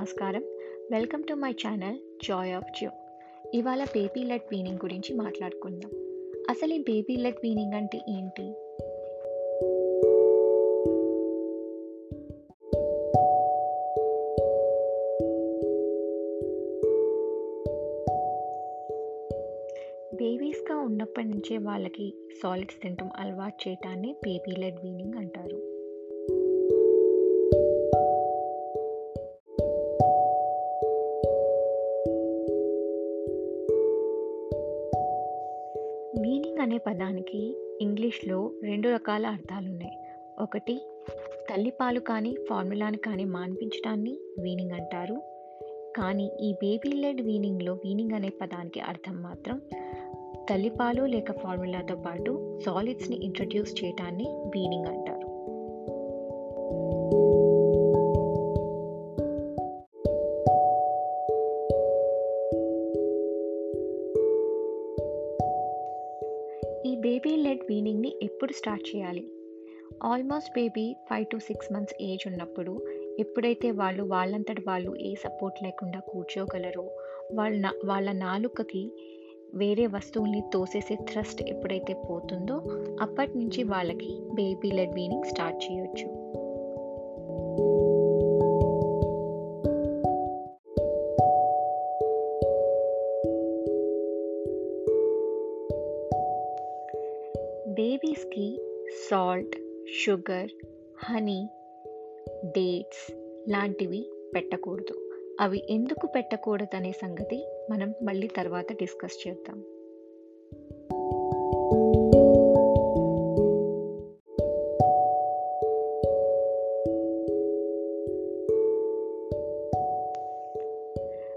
నమస్కారం. Welcome to my channel joy of Jyo. ఇవాళ baby let weaning గురించి మాట్లాడుకుందాం. అసలు ఈ బేబీ లెట్ వీనింగ్ అంటే ఏంటి? బేబీస్గా ఉన్నప్పటి నుంచే వాళ్ళకి సాలిడ్స్ తినటం అలవాటు చేయటాన్ని బేబీ లెడ్ వీనింగ్ అంటారు. మీనింగ్ అనే పదానికి ఇంగ్లీష్లో రెండు రకాల అర్థాలున్నాయి. ఒకటి తల్లిపాలు కానీ ఫార్ములాను కానీ మాన్పించడాన్ని వీనింగ్ అంటారు. కానీ ఈ బేబీ లెడ్ వీనింగ్లో వీనింగ్ అనే పదానికి అర్థం మాత్రం తల్లిపాలు లేక ఫార్ములాతో పాటు సాలిడ్స్ని ఇంట్రడ్యూస్ చేయటాన్ని వీనింగ్ అంటారు. బేబీ లెడ్ వీనింగ్ని ఎప్పుడు స్టార్ట్ చేయాలి? Almost baby five to six months age ఉన్నప్పుడు ఎప్పుడైతే వాళ్ళు వాళ్ళంతటి వాళ్ళు ఏ సపోర్ట్ లేకుండా కూర్చోగలరో వాళ్ళ వాళ్ళ నాలుకకి వేరే వస్తువుల్ని తోసేసే థ్రస్ట్ ఎప్పుడైతే పోతుందో అప్పటి నుంచి వాళ్ళకి బేబీ లెడ్ వీనింగ్ స్టార్ట్ చేయొచ్చు. బేబీస్కి సాల్ట్ షుగర్ హనీ డేట్స్ లాంటివి పెట్టకూడదు. అవి ఎందుకు పెట్టకూడదు అనే సంగతి మనం మళ్ళీ తర్వాత డిస్కస్ చేద్దాం.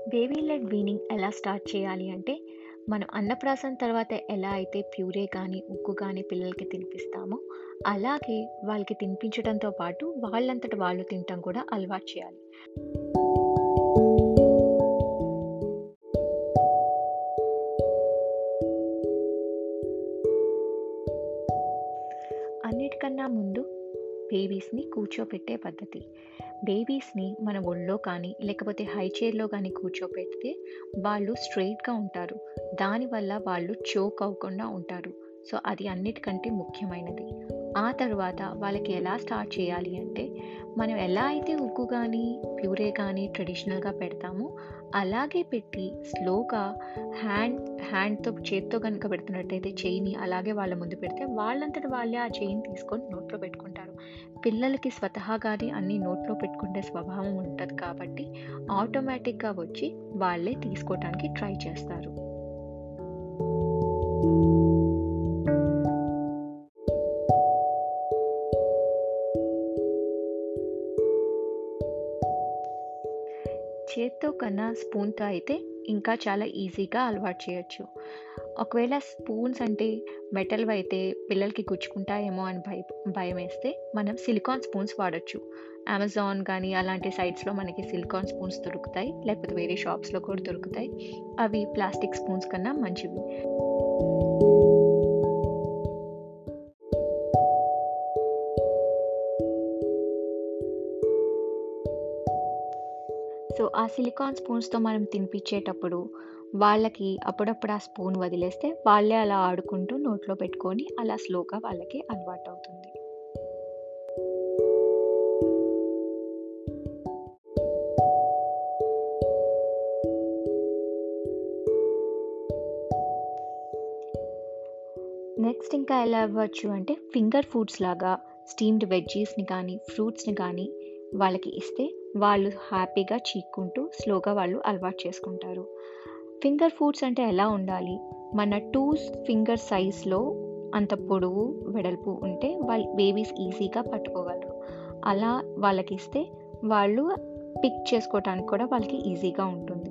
బేబీ లెడ్ వీనింగ్ ఎలా స్టార్ట్ చేయాలి అంటే మనం అన్నప్రాసన తర్వాత ఎలా అయితే ప్యూరే కానీ ఉగ్గు కానీ పిల్లలకి తినిపిస్తామో అలాగే వాళ్ళకి తినిపించడంతో పాటు వాళ్ళంతట వాళ్ళు తినటం కూడా అలవాటు చేయాలి. బేబీస్ని కూర్చోపెట్టే పద్ధతి. బేబీస్ని మన ఒళ్ళో కానీ లేకపోతే హై చైర్లో కానీ కూర్చోపెడితే వాళ్ళు స్ట్రైట్గా ఉంటారు. దానివల్ల వాళ్ళు చోక్ అవ్వకుండా ఉంటారు. సో అది అన్నిటికంటే ముఖ్యమైనది. ఆ తర్వాత వాళ్ళకి ఎలా స్టార్ట్ చేయాలి అంటే మనం ఎలా అయితే ఉగ్గు కానీ ప్యూరే కానీ ట్రెడిషనల్గా పెడతామో అలాగే పెట్టి స్లోగా హ్యాండ్ హ్యాండ్తో చేత్తో కనుక పెడుతున్నట్టయితే చేయిని అలాగే వాళ్ళ ముందు పెడితే వాళ్ళంతట వాళ్ళే ఆ చేయిని తీసుకొని నోట్లో పెట్టుకుంటారు. పిల్లలకి స్వతహాగానే అన్ని నోట్లో పెట్టుకునే స్వభావం ఉంటుంది కాబట్టి ఆటోమేటిక్గా వచ్చి వాళ్ళే తీసుకోవటానికి ట్రై చేస్తారు. చేత్తో కన్నా స్పూన్తో అయితే ఇంకా చాలా ఈజీగా అలవాటు చేయొచ్చు. ఒకవేళ స్పూన్స్ అంటే మెటల్ అయితే పిల్లలకి గుచ్చుకుంటాయేమో అని భయ భయం వేస్తే మనం సిలికాన్ స్పూన్స్ వాడచ్చు. అమెజాన్ కానీ అలాంటి సైట్స్లో మనకి సిలికాన్ స్పూన్స్ దొరుకుతాయి. లేకపోతే వేరే షాప్స్లో కూడా దొరుకుతాయి. అవి ప్లాస్టిక్ స్పూన్స్ కన్నా మంచివి. సో ఆ సిలికాన్ స్పూన్స్తో మనం తినిపించేటప్పుడు వాళ్ళకి అప్పుడప్పుడు ఆ స్పూన్ వదిలేస్తే వాళ్ళే అలా ఆడుకుంటూ నోట్లో పెట్టుకొని అలా స్లోగా వాళ్ళకి అలవాటు అవుతుంది నెక్స్ట్ ఇంకా ఎలా అవ్వచ్చు అంటే ఫింగర్ ఫుడ్స్ లాగా స్టీమ్డ్ వెజ్జీస్ని కానీ ఫ్రూట్స్ని కానీ వాళ్ళకి ఇస్తే వాళ్ళు హ్యాపీగా చీక్కుంటూ స్లోగా వాళ్ళు అలవాటు చేసుకుంటారు. ఫింగర్ ఫుడ్స్ అంటే ఎలా ఉండాలి? మన టూ ఫింగర్ సైజ్లో అంత పొడవు వెడల్పు ఉంటే వాళ్ళు బేబీస్ ఈజీగా పట్టుకోగలరు. అలా వాళ్ళకి ఇస్తే వాళ్ళు పిక్ చేసుకోవటానికి కూడా వాళ్ళకి ఈజీగా ఉంటుంది.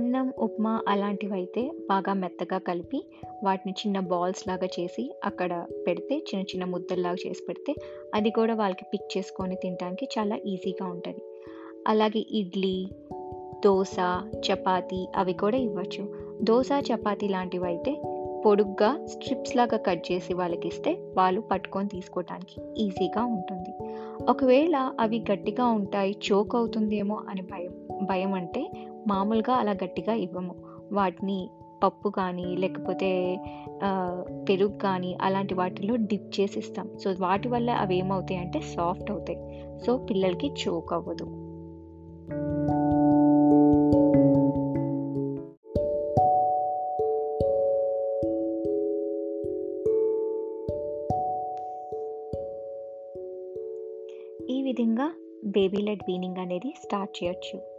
అన్నం ఉప్మా అలాంటివి అయితే బాగా మెత్తగా కలిపి వాటిని చిన్న బాల్స్ లాగా చేసి అక్కడ పెడితే చిన్న చిన్న ముద్దల్లాగా చేసి పెడితే అది కూడా వాళ్ళకి పిక్ చేసుకొని తినడానికి చాలా ఈజీగా ఉంటుంది. అలాగే ఇడ్లీ దోశ చపాతి అవి కూడా ఇవ్వచ్చు. దోశ చపాతి లాంటివి అయితే పొడుగ్గా స్ట్రిప్స్ లాగా కట్ చేసి వాళ్ళకి ఇస్తే వాళ్ళు పట్టుకొని తీసుకోవటానికి ఈజీగా ఉంటుంది. ఒకవేళ అవి గట్టిగా ఉంటాయి చోక్ అవుతుందేమో అని భయం భయం అంటే మామూలుగా అలా గట్టిగా ఇవ్వము. వాటిని పప్పు కానీ లేకపోతే పెరుగు కానీ అలాంటి వాటిలో డిప్ చేసి ఇస్తాం. సో వాటి వల్ల అవి ఏమవుతాయి అంటే సాఫ్ట్ అవుతాయి. సో పిల్లలకి చోక్ అవ్వదు. ఈ విధంగా బేబీ లెడ్ వీనింగ్ అనేది స్టార్ట్ చేయొచ్చు.